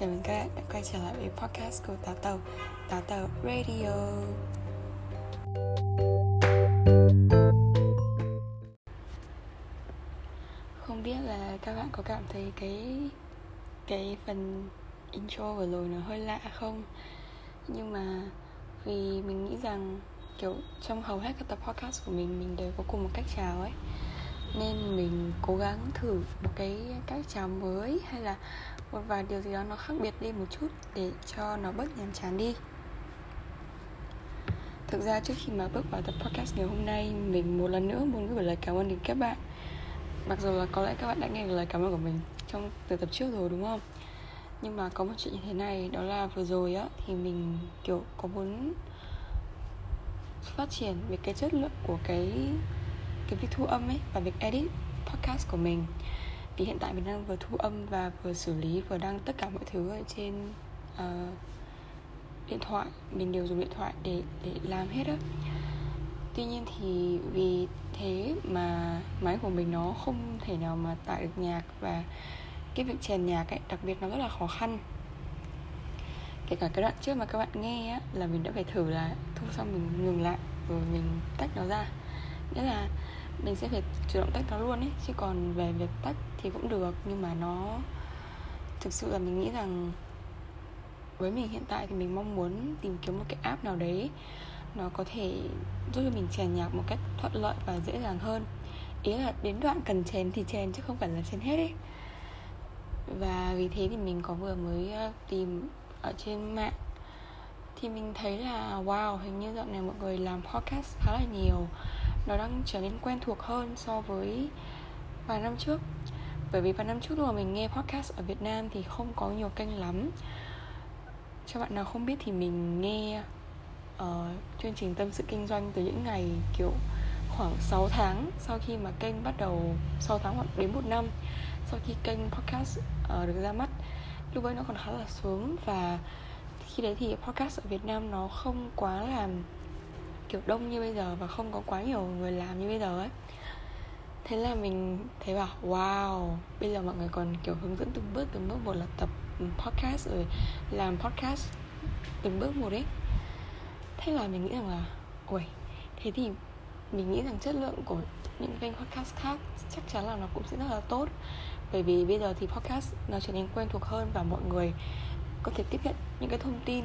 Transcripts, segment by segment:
Chào mừng các bạn đã quay trở lại với podcast của Táo Tàu Táo Tàu Radio. Không biết là các bạn có cảm thấy cái cái phần intro vừa rồi nó hơi lạ không? Nhưng mà vì mình nghĩ rằng, kiểu, trong hầu hết các tập podcast của mình mình đều có cùng một cách chào ấy. Nên mình cố gắng thử một cái cách chào mới hay là một vài điều gì đó nó khác biệt đi một chút để cho nó bớt nhàm chán đi. Thực ra trước khi mà bước vào tập podcast ngày hôm nay, mình một lần nữa muốn gửi lời cảm ơn đến các bạn. Mặc dù là có lẽ các bạn đã nghe được lời cảm ơn của mình trong từ tập trước rồi, đúng không? Nhưng mà có một chuyện như thế này, đó là vừa rồi á, thì mình, kiểu, có muốn phát triển về cái chất lượng của cái cái việc thu âm ấy và việc edit podcast của mình vì hiện tại mình đang vừa thu âm và vừa xử lý vừa đăng tất cả mọi thứ ở trên uh, điện thoại. Mình đều dùng điện thoại để để làm hết á. Tuy nhiên thì vì thế mà máy của mình nó không thể nào mà tải được nhạc và cái việc chèn nhạc ấy đặc biệt nó rất là khó khăn. Kể cả cái đoạn trước mà các bạn nghe á là mình đã phải thử là thu xong mình ngừng lại rồi mình tách nó ra. Nghĩa là mình sẽ phải chủ động tách nó luôn ấy chứ còn về việc tách thì cũng được, nhưng mà nó thực sự là mình nghĩ rằng với mình hiện tại thì mình mong muốn tìm kiếm một cái app nào đấy nó có thể giúp cho mình chèn nhạc một cách thuận lợi và dễ dàng hơn. Ý là đến đoạn cần chèn thì chèn chứ không phải là chèn hết ấy. Và vì thế thì mình có vừa mới ờ, tìm ở trên mạng thì mình thấy là, wow, hình như dạo này mọi người làm podcast khá là nhiều. Nó đang trở nên quen thuộc hơn so với vài năm trước bởi vì vào năm trước lúc mà mình nghe podcast ở Việt Nam thì không có nhiều kênh lắm. Cho bạn nào không biết thì mình nghe uh, chương trình tâm sự kinh doanh từ những ngày kiểu khoảng 6 tháng sau khi mà kênh bắt đầu 6 tháng hoặc đến một năm sau khi kênh podcast uh, được ra mắt. Lúc ấy nó còn khá là sớm và khi đấy thì podcast ở Việt Nam nó không quá là kiểu đông như bây giờ và không có quá nhiều người làm như bây giờ ấy thế là mình thấy bảo, wow, bây giờ mọi người còn, kiểu, hướng dẫn từng bước từng bước, một là tập podcast rồi làm podcast từng bước một ấy. Thế là mình nghĩ rằng là ui thế thì mình nghĩ rằng chất lượng của những kênh podcast khác chắc chắn là nó cũng sẽ rất là tốt. Bởi vì bây giờ thì podcast nó trở nên quen thuộc hơn và mọi người có thể tiếp nhận những cái thông tin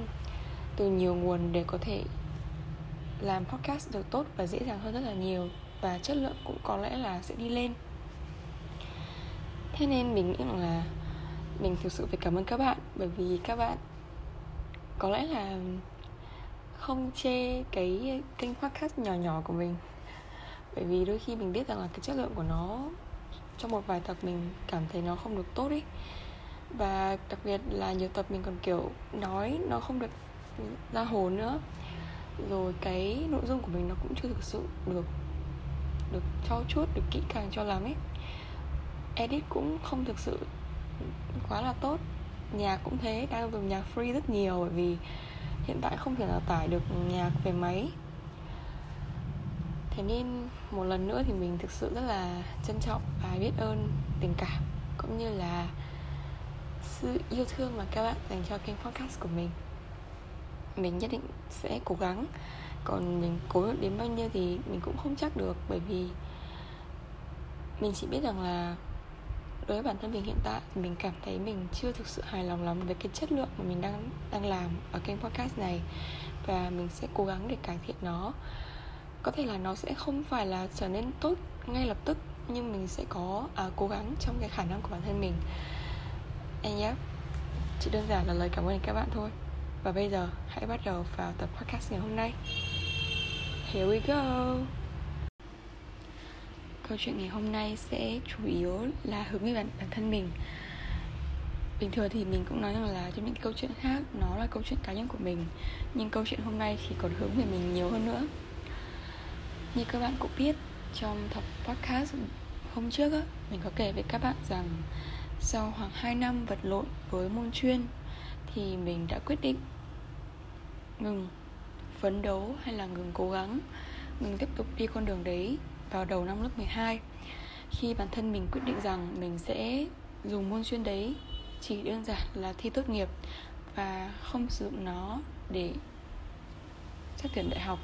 từ nhiều nguồn để có thể làm podcast được tốt và dễ dàng hơn rất là nhiều và chất lượng cũng có lẽ là sẽ đi lên. Thế nên mình nghĩ rằng là mình thực sự phải cảm ơn các bạn, bởi vì các bạn có lẽ là không chê cái kênh podcast nhỏ nhỏ của mình. Bởi vì đôi khi mình biết rằng là cái chất lượng của nó, trong một vài tập mình cảm thấy nó không được tốt ấy và đặc biệt là nhiều tập mình còn kiểu nói nó không được ra hồn nữa. Rồi cái nội dung của mình nó cũng chưa thực sự được được trau chuốt, được kỹ càng cho lắm ấy. Edit cũng không thực sự quá là tốt. Nhạc cũng thế, đang dùng nhạc free rất nhiều bởi vì hiện tại không thể nào tải được nhạc về máy. Thế nên một lần nữa thì mình thực sự rất là trân trọng và biết ơn tình cảm, cũng như là sự yêu thương mà các bạn dành cho kênh podcast của mình. Mình nhất định sẽ cố gắng còn mình cố đến bao nhiêu thì mình cũng không chắc được bởi vì mình chỉ biết rằng là đối với bản thân mình hiện tại mình cảm thấy mình chưa thực sự hài lòng lắm với cái chất lượng mà mình đang đang làm ở kênh podcast này và mình sẽ cố gắng để cải thiện nó. Có thể là nó sẽ không phải là trở nên tốt ngay lập tức nhưng mình sẽ có à, cố gắng trong cái khả năng của bản thân mình. Anh nhé. Chỉ đơn giản là lời cảm ơn các bạn thôi. Và bây giờ hãy bắt đầu vào tập podcast ngày hôm nay. Here we go. Câu chuyện ngày hôm nay sẽ chủ yếu là hướng về bản, bản thân mình. Bình thường thì mình cũng nói rằng là trong những câu chuyện khác nó là câu chuyện cá nhân của mình. Nhưng câu chuyện hôm nay thì còn hướng về mình nhiều hơn nữa. Như các bạn cũng biết trong tập podcast hôm trước á Mình có kể với các bạn rằng sau khoảng 2 năm vật lộn với môn chuyên thì mình đã quyết định ngừng phấn đấu hay là ngừng cố gắng ngừng tiếp tục đi con đường đấy vào đầu năm lớp 12 khi bản thân mình quyết định rằng mình sẽ dùng môn chuyên đấy chỉ đơn giản là thi tốt nghiệp và không sử dụng nó để xét tuyển đại học.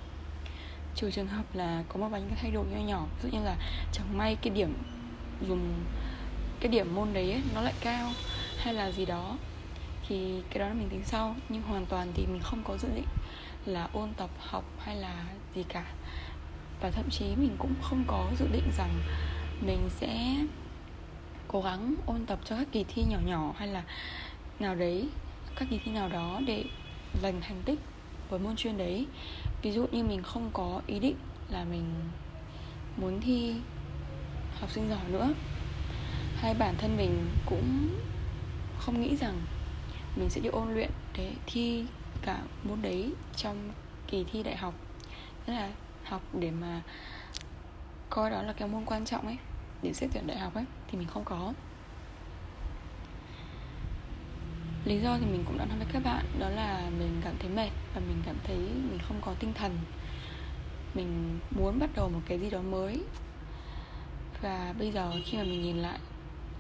Trừ trường hợp là có một vài cái thay đổi nhỏ nhỏ ví dụ như là chẳng may cái điểm dùng cái điểm môn đấy ấy, nó lại cao hay là gì đó thì cái đó là mình tính sau. Nhưng hoàn toàn thì mình không có dự định là ôn tập, học hay là gì cả. Và thậm chí mình cũng không có dự định rằng mình sẽ cố gắng ôn tập cho các kỳ thi nhỏ nhỏ hay là nào đấy, các kỳ thi nào đó để giành thành tích với môn chuyên đấy. Ví dụ như mình không có ý định là mình muốn thi học sinh giỏi nữa, hay bản thân mình cũng không nghĩ rằng mình sẽ đi ôn luyện để thi cả môn đấy trong kỳ thi đại học. Tức là học để mà coi đó là cái môn quan trọng ấy, để xét tuyển đại học ấy, thì mình không có. Lý do thì mình cũng đã nói với các bạn, đó là mình cảm thấy mệt và mình cảm thấy mình không có tinh thần. Mình muốn bắt đầu một cái gì đó mới. Và bây giờ khi mà mình nhìn lại,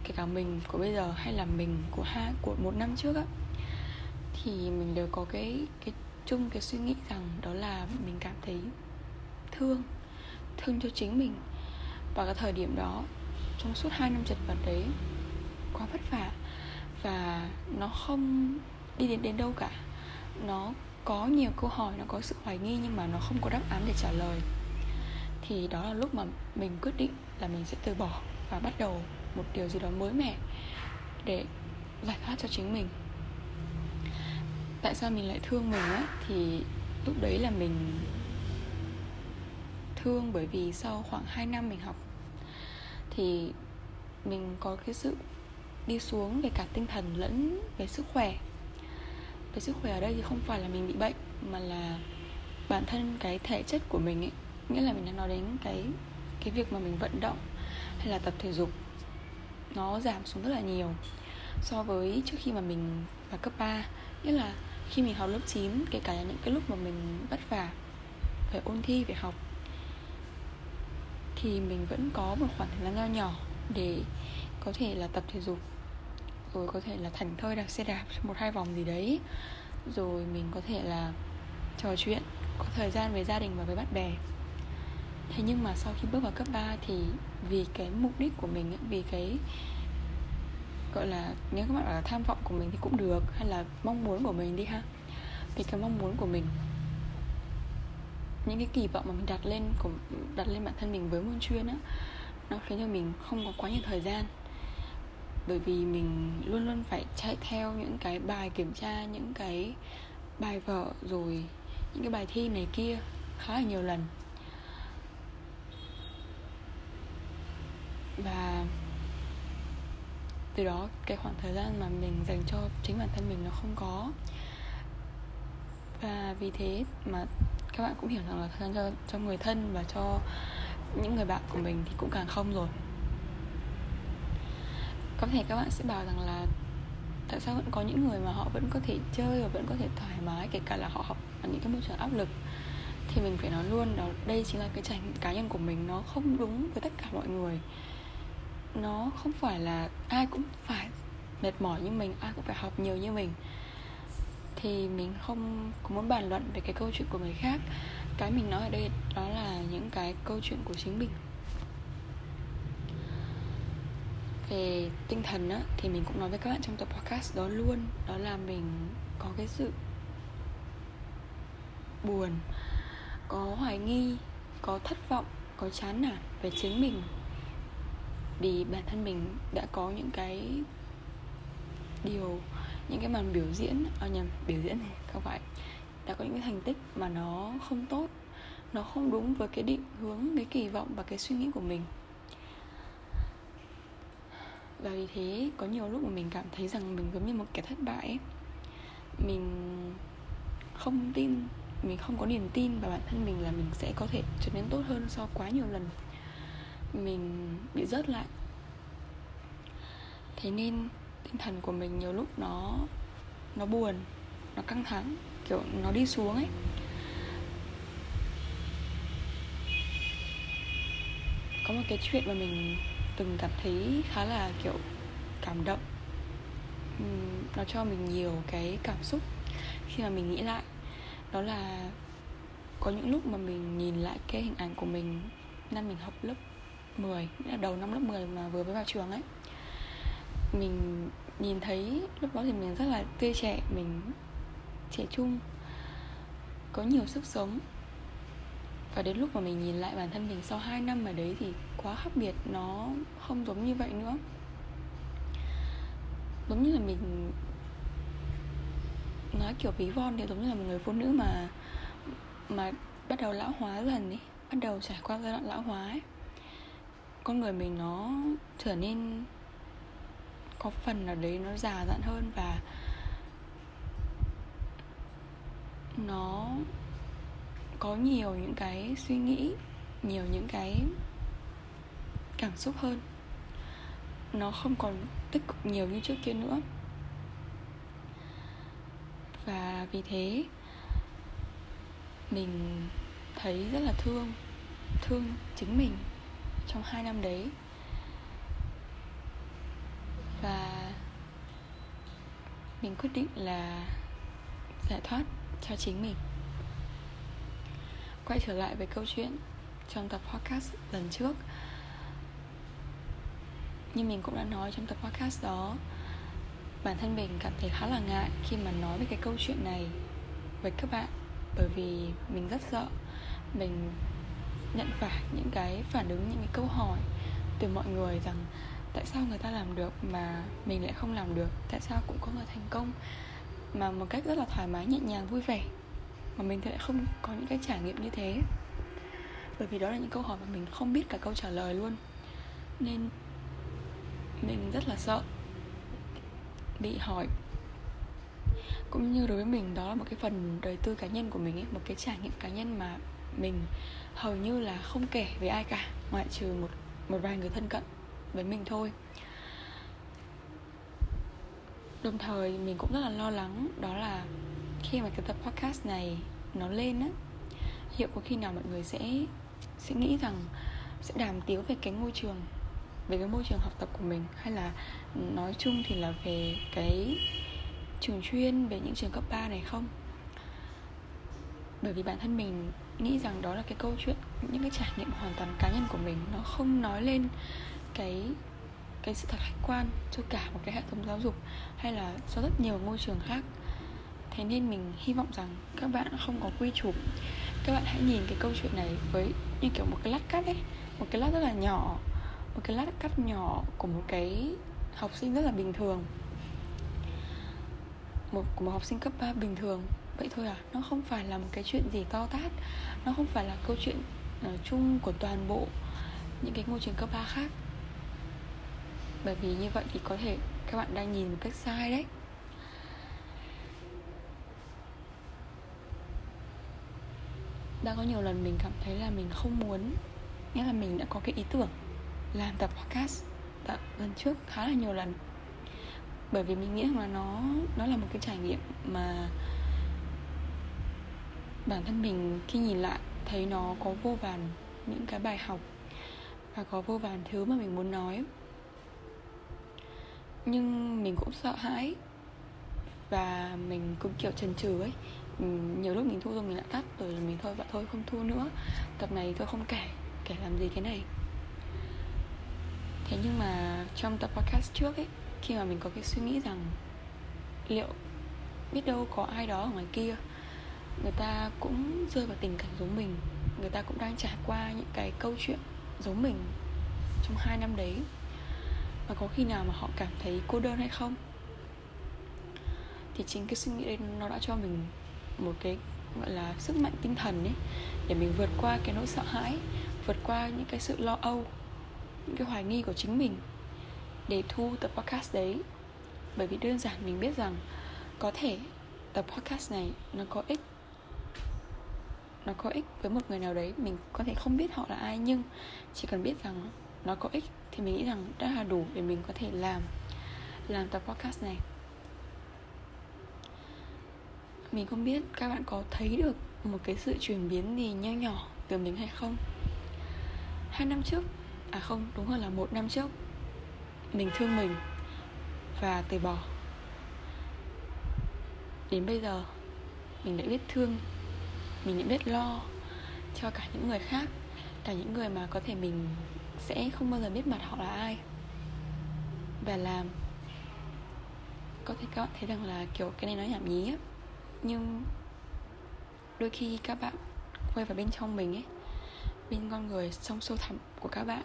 kể cả mình của bây giờ hay là mình của hai, của một năm trước á thì mình đều có cái cái chung cái suy nghĩ rằng đó là mình cảm thấy thương thương cho chính mình. Và cái thời điểm đó, trong suốt hai năm chật vật đấy, quá vất vả. Và nó không đi đến đến đâu cả. Nó có nhiều câu hỏi, nó có sự hoài nghi nhưng mà nó không có đáp án để trả lời. Thì đó là lúc mà mình quyết định là mình sẽ từ bỏ và bắt đầu một điều gì đó mới mẻ để giải thoát cho chính mình tại sao mình lại thương mình á, thì lúc đấy là mình thương bởi vì sau khoảng 2 năm mình học thì mình có cái sự đi xuống về cả tinh thần lẫn về sức khỏe. Về sức khỏe ở đây thì không phải là mình bị bệnh, mà là bản thân cái thể chất của mình ấy, nghĩa là mình đang nói đến cái cái việc mà mình vận động hay là tập thể dục, nó giảm xuống rất là nhiều so với trước khi mà mình vào cấp 3 nghĩa là khi mình học lớp 9 kể cả là những cái lúc mà mình vất vả, phải ôn thi, phải học, thì mình vẫn có một khoảng thời gian nho nhỏ để có thể là tập thể dục, rồi có thể là thành thơi, đạp xe đạp một hai vòng gì đấy, rồi mình có thể là trò chuyện, có thời gian với gia đình và với bạn bè. Thế nhưng mà sau khi bước vào cấp 3 thì vì cái mục đích của mình vì cái gọi là, nếu các bạn bảo là tham vọng của mình thì cũng được, hay là mong muốn của mình đi ha. Vì cái mong muốn của mình, những cái kỳ vọng mà mình đặt lên của, đặt lên bản thân mình với môn chuyên á, nó khiến cho mình không có quá nhiều thời gian. Bởi vì mình luôn luôn phải chạy theo những cái bài kiểm tra, những cái bài vở, rồi những cái bài thi này kia khá là nhiều lần. Và từ đó cái khoảng thời gian mà mình dành cho chính bản thân mình nó không có. Và vì thế mà các bạn cũng hiểu rằng là thời gian cho, cho người thân và cho những người bạn của mình thì cũng càng không rồi. Có thể các bạn sẽ bảo rằng là tại sao vẫn có những người mà họ vẫn có thể chơi và vẫn có thể thoải mái kể cả là họ học ở những cái môi trường áp lực. Thì mình phải nói luôn đó đây chính là cái trải nghiệm cá nhân của mình nó không đúng với tất cả mọi người nó không phải là ai cũng phải mệt mỏi như mình ai cũng phải học nhiều như mình. Thì mình không có muốn bàn luận về cái câu chuyện của người khác. Cái mình nói ở đây đó là những cái câu chuyện của chính mình. Về tinh thần á, thì mình cũng nói với các bạn trong tập podcast đó luôn đó là mình có cái sự buồn có hoài nghi có thất vọng có chán nản về chính mình vì bản thân mình đã có những cái điều, những cái màn biểu diễn à nhầm, biểu diễn này, không phải. Đã có những cái thành tích mà nó không tốt, nó không đúng với cái định hướng, cái kỳ vọng và cái suy nghĩ của mình. Và vì thế, có nhiều lúc mà mình cảm thấy rằng mình giống như một kẻ thất bại ấy. mình không tin, mình không có niềm tin vào bản thân mình là mình sẽ có thể trở nên tốt hơn sau quá nhiều lần mình bị rớt lại. Thế nên tinh thần của mình nhiều lúc nó nó buồn, nó căng thẳng, kiểu nó đi xuống ấy. Có một cái chuyện mà mình từng cảm thấy khá là, kiểu, cảm động. Nó cho mình nhiều cái cảm xúc khi mà mình nghĩ lại. Đó là có những lúc mà mình nhìn lại cái hình ảnh của mình, năm mình học lớp 10 nghĩa là đầu năm lớp 10 mà vừa mới vào trường ấy. Mình nhìn thấy lúc đó thì mình rất là tươi trẻ, mình trẻ trung, có nhiều sức sống. Và đến lúc mà mình nhìn lại bản thân mình sau 2 năm ở đấy thì quá khác biệt, nó không giống như vậy nữa. Giống như là mình nói kiểu ví von thì giống như là một người phụ nữ mà mà bắt đầu lão hóa dần ấy, bắt đầu trải qua giai đoạn lão hóa ấy con người mình nó trở nên có phần nào đấy nó già dặn hơn và nó có nhiều những cái suy nghĩ, nhiều những cái cảm xúc hơn. Nó không còn tích cực nhiều như trước kia nữa. Và vì thế, mình thấy rất là thương thương chính mình trong hai năm đấy. Và mình quyết định là giải thoát cho chính mình. Quay trở lại với câu chuyện trong tập podcast lần trước. Như mình cũng đã nói trong tập podcast đó, bản thân mình cảm thấy khá là ngại khi mà nói về cái câu chuyện này với các bạn bởi vì mình rất sợ mình nhận phải những cái phản ứng, những cái câu hỏi từ mọi người rằng tại sao người ta làm được mà mình lại không làm được, tại sao cũng có người thành công mà một cách rất là thoải mái, nhẹ nhàng, vui vẻ mà mình thì lại không có những cái trải nghiệm như thế. Bởi vì đó là những câu hỏi mà mình không biết cả câu trả lời luôn. Nên mình rất là sợ bị hỏi. Cũng như đối với mình, đó là một cái phần đời tư cá nhân của mình ấy, một cái trải nghiệm cá nhân mà mình hầu như là không kể với ai cả, ngoại trừ một một vài người thân cận với mình thôi. Đồng thời, mình cũng rất là lo lắng đó là khi mà cái tập podcast này nó lên á, liệu có khi nào mọi người sẽ sẽ nghĩ rằng sẽ đàm tiếu về cái môi trường, về cái môi trường học tập của mình, hay là nói chung thì là về cái trường chuyên, về những trường cấp 3 này không? Bởi vì bản thân mình nghĩ rằng đó là cái câu chuyện, những cái trải nghiệm hoàn toàn cá nhân của mình. Nó không nói lên cái cái sự thật khách quan cho cả một cái hệ thống giáo dục hay là cho rất nhiều môi trường khác. Thế nên mình hy vọng rằng các bạn không có quy chụp. Các bạn hãy nhìn cái câu chuyện này với như kiểu một cái lát cắt ấy, một cái lát rất là nhỏ, một cái lát cắt nhỏ của một cái học sinh rất là bình thường. Một, của một học sinh cấp 3 bình thường vậy thôi à? Nó không phải là một cái chuyện gì to tát. Nó không phải là câu chuyện uh, chung của toàn bộ những cái ngôi trường cấp 3 khác. Bởi vì như vậy thì có thể các bạn đang nhìn một cách sai đấy. Đã có nhiều lần mình cảm thấy là mình không muốn nghĩa là mình đã có cái ý tưởng làm tập podcast tập lần trước khá là nhiều lần. Bởi vì mình nghĩ rằng là nó nó là một cái trải nghiệm mà bản thân mình khi nhìn lại, thấy nó có vô vàn những cái bài học và có vô vàn thứ mà mình muốn nói. Nhưng mình cũng sợ hãi và mình cũng, kiểu, chần chừ ấy. Nhiều lúc mình thu rồi mình lại tắt rồi mình thôi, vậy thôi, không thu nữa. Tập này tôi không kể. Kể làm gì cái này? Thế nhưng mà trong tập podcast trước ấy, khi mà mình có cái suy nghĩ rằng liệu biết đâu có ai đó ở ngoài kia người ta cũng rơi vào tình cảnh giống mình. Người ta cũng đang trải qua những cái câu chuyện giống mình trong hai năm đấy. Và có khi nào mà họ cảm thấy cô đơn hay không? Thì chính cái suy nghĩ đấy nó đã cho mình một cái, gọi là, sức mạnh tinh thần ấy, để mình vượt qua cái nỗi sợ hãi, vượt qua những cái sự lo âu, những cái hoài nghi của chính mình để thu tập podcast đấy. Bởi vì đơn giản mình biết rằng có thể tập podcast này nó có ích nó có ích với một người nào đấy, mình có thể không biết họ là ai, nhưng chỉ cần biết rằng nó có ích thì mình nghĩ rằng đã là đủ để mình có thể làm làm tập podcast này. Mình không biết các bạn có thấy được một cái sự chuyển biến gì nho nhỏ từ mình hay không? Hai năm trước à không, đúng hơn là một năm trước, mình thương mình và từ bỏ. Đến bây giờ, mình đã biết thương mình đã biết lo cho cả những người khác cả những người mà có thể mình sẽ không bao giờ biết mặt họ là ai. Và làm có thể các bạn thấy rằng là kiểu cái này nói nhảm nhí á nhưng đôi khi các bạn quay vào bên trong mình ấy bên con người trong sâu thẳm của các bạn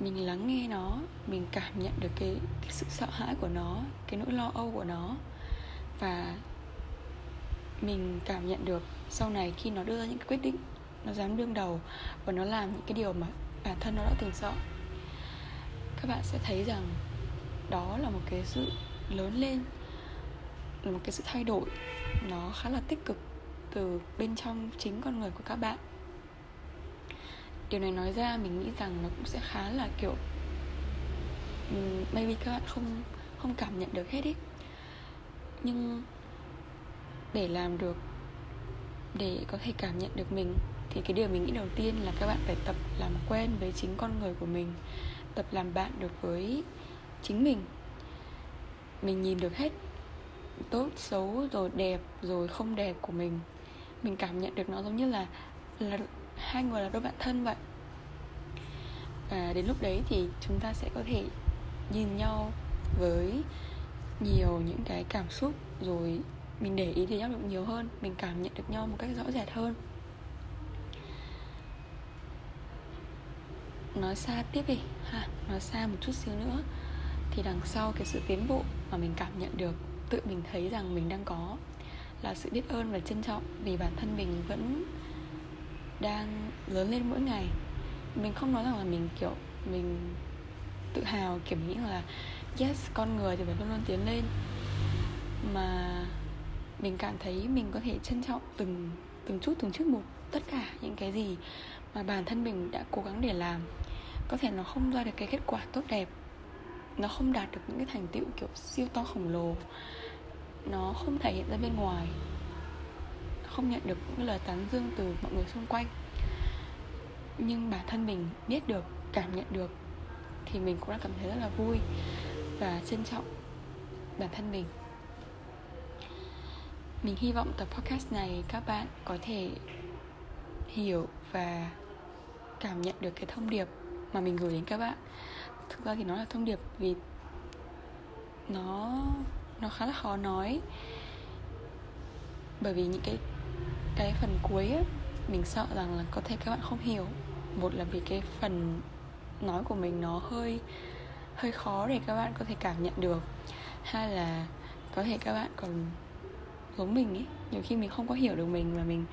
mình lắng nghe nó mình cảm nhận được cái, cái sự sợ hãi của nó cái nỗi lo âu của nó. Và mình cảm nhận được sau này khi nó đưa ra những cái quyết định, nó dám đương đầu và nó làm những cái điều mà bản thân nó đã từng sợ. Các bạn sẽ thấy rằng đó là một cái sự lớn lên, là một cái sự thay đổi. Nó khá là tích cực từ bên trong chính con người của các bạn. Điều này nói ra mình nghĩ rằng nó cũng sẽ khá là, kiểu maybe các bạn không không cảm nhận được hết ý. Nhưng để làm được, để có thể cảm nhận được mình, thì cái điều mình nghĩ đầu tiên là các bạn phải tập làm quen với chính con người của mình, tập làm bạn được với chính mình. Mình nhìn được hết tốt, xấu, rồi đẹp, rồi không đẹp của mình. Mình cảm nhận được nó giống như là là hai người là đôi bạn thân vậy. Và đến lúc đấy thì chúng ta sẽ có thể nhìn nhau với nhiều những cái cảm xúc, rồi mình để ý đến nhau được nhiều hơn, mình cảm nhận được nhau một cách rõ rệt hơn. Nói xa tiếp đi, ha, nói xa một chút xíu nữa. Thì đằng sau cái sự tiến bộ mà mình cảm nhận được, tự mình thấy rằng mình đang có, là sự biết ơn và trân trọng vì bản thân mình vẫn đang lớn lên mỗi ngày. Mình không nói rằng là mình, kiểu, mình tự hào, kiểu nghĩ là, yes, con người thì phải luôn luôn tiến lên. Mà mình cảm thấy mình có thể trân trọng từng từng chút từng chút một tất cả những cái gì mà bản thân mình đã cố gắng để làm. Có thể nó không ra được cái kết quả tốt đẹp, nó không đạt được những cái thành tựu kiểu siêu to khổng lồ, nó không thể hiện ra bên ngoài, không nhận được những lời tán dương từ mọi người xung quanh. Nhưng bản thân mình biết được, cảm nhận được thì mình cũng đã cảm thấy rất là vui và trân trọng bản thân mình mình hy vọng tập podcast này các bạn có thể hiểu và cảm nhận được cái thông điệp mà mình gửi đến các bạn. Thực ra thì nó là thông điệp vì nó nó khá là khó nói. Bởi vì những cái cái phần cuối ấy, mình sợ rằng là có thể các bạn không hiểu. Một là vì cái phần nói của mình nó hơi hơi khó để các bạn có thể cảm nhận được. Hai là có thể các bạn còn giống mình ấy nhiều khi mình không có hiểu được mình và mình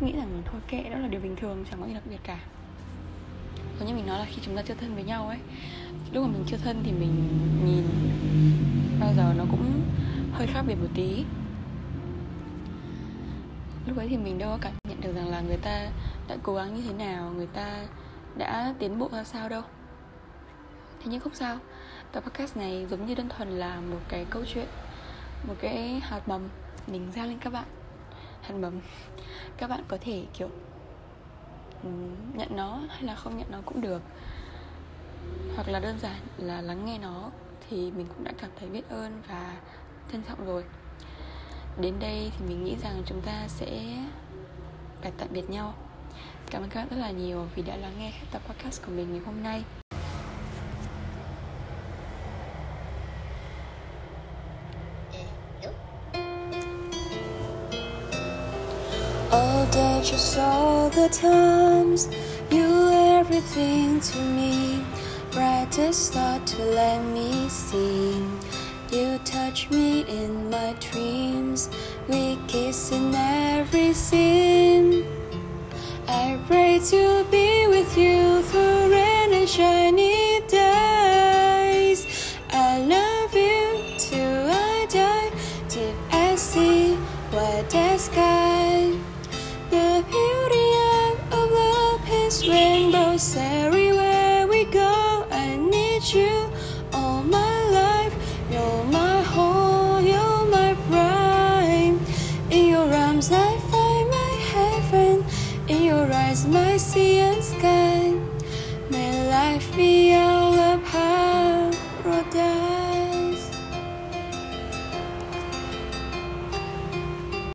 cứ nghĩ rằng thôi kệ, đó là điều bình thường, chẳng có gì đặc biệt cả. Giống như mình nói là khi chúng ta chưa thân với nhau ấy, lúc mà mình chưa thân thì mình nhìn bao giờ nó cũng hơi khác biệt một tí. Lúc ấy thì mình đâu có cảm nhận được rằng là người ta đã cố gắng như thế nào, người ta đã tiến bộ ra sao đâu. Thế nhưng không sao, tập podcast này giống như đơn thuần là một cái câu chuyện, một cái hạt mầm mình giao lên các bạn. Hạt mầm các bạn có thể, kiểu ừ, nhận nó hay là không nhận nó cũng được. Hoặc là đơn giản là lắng nghe nó thì mình cũng đã cảm thấy biết ơn và trân trọng rồi. Đến đây thì mình nghĩ rằng chúng ta sẽ phải tạm biệt nhau. Cảm ơn các bạn rất là nhiều vì đã lắng nghe hết tập podcast của mình ngày hôm nay. The times You everything to me. Brightest star to let me see. You touch me in my dreams. We kiss in every scene. I pray to be with you through rain and shiny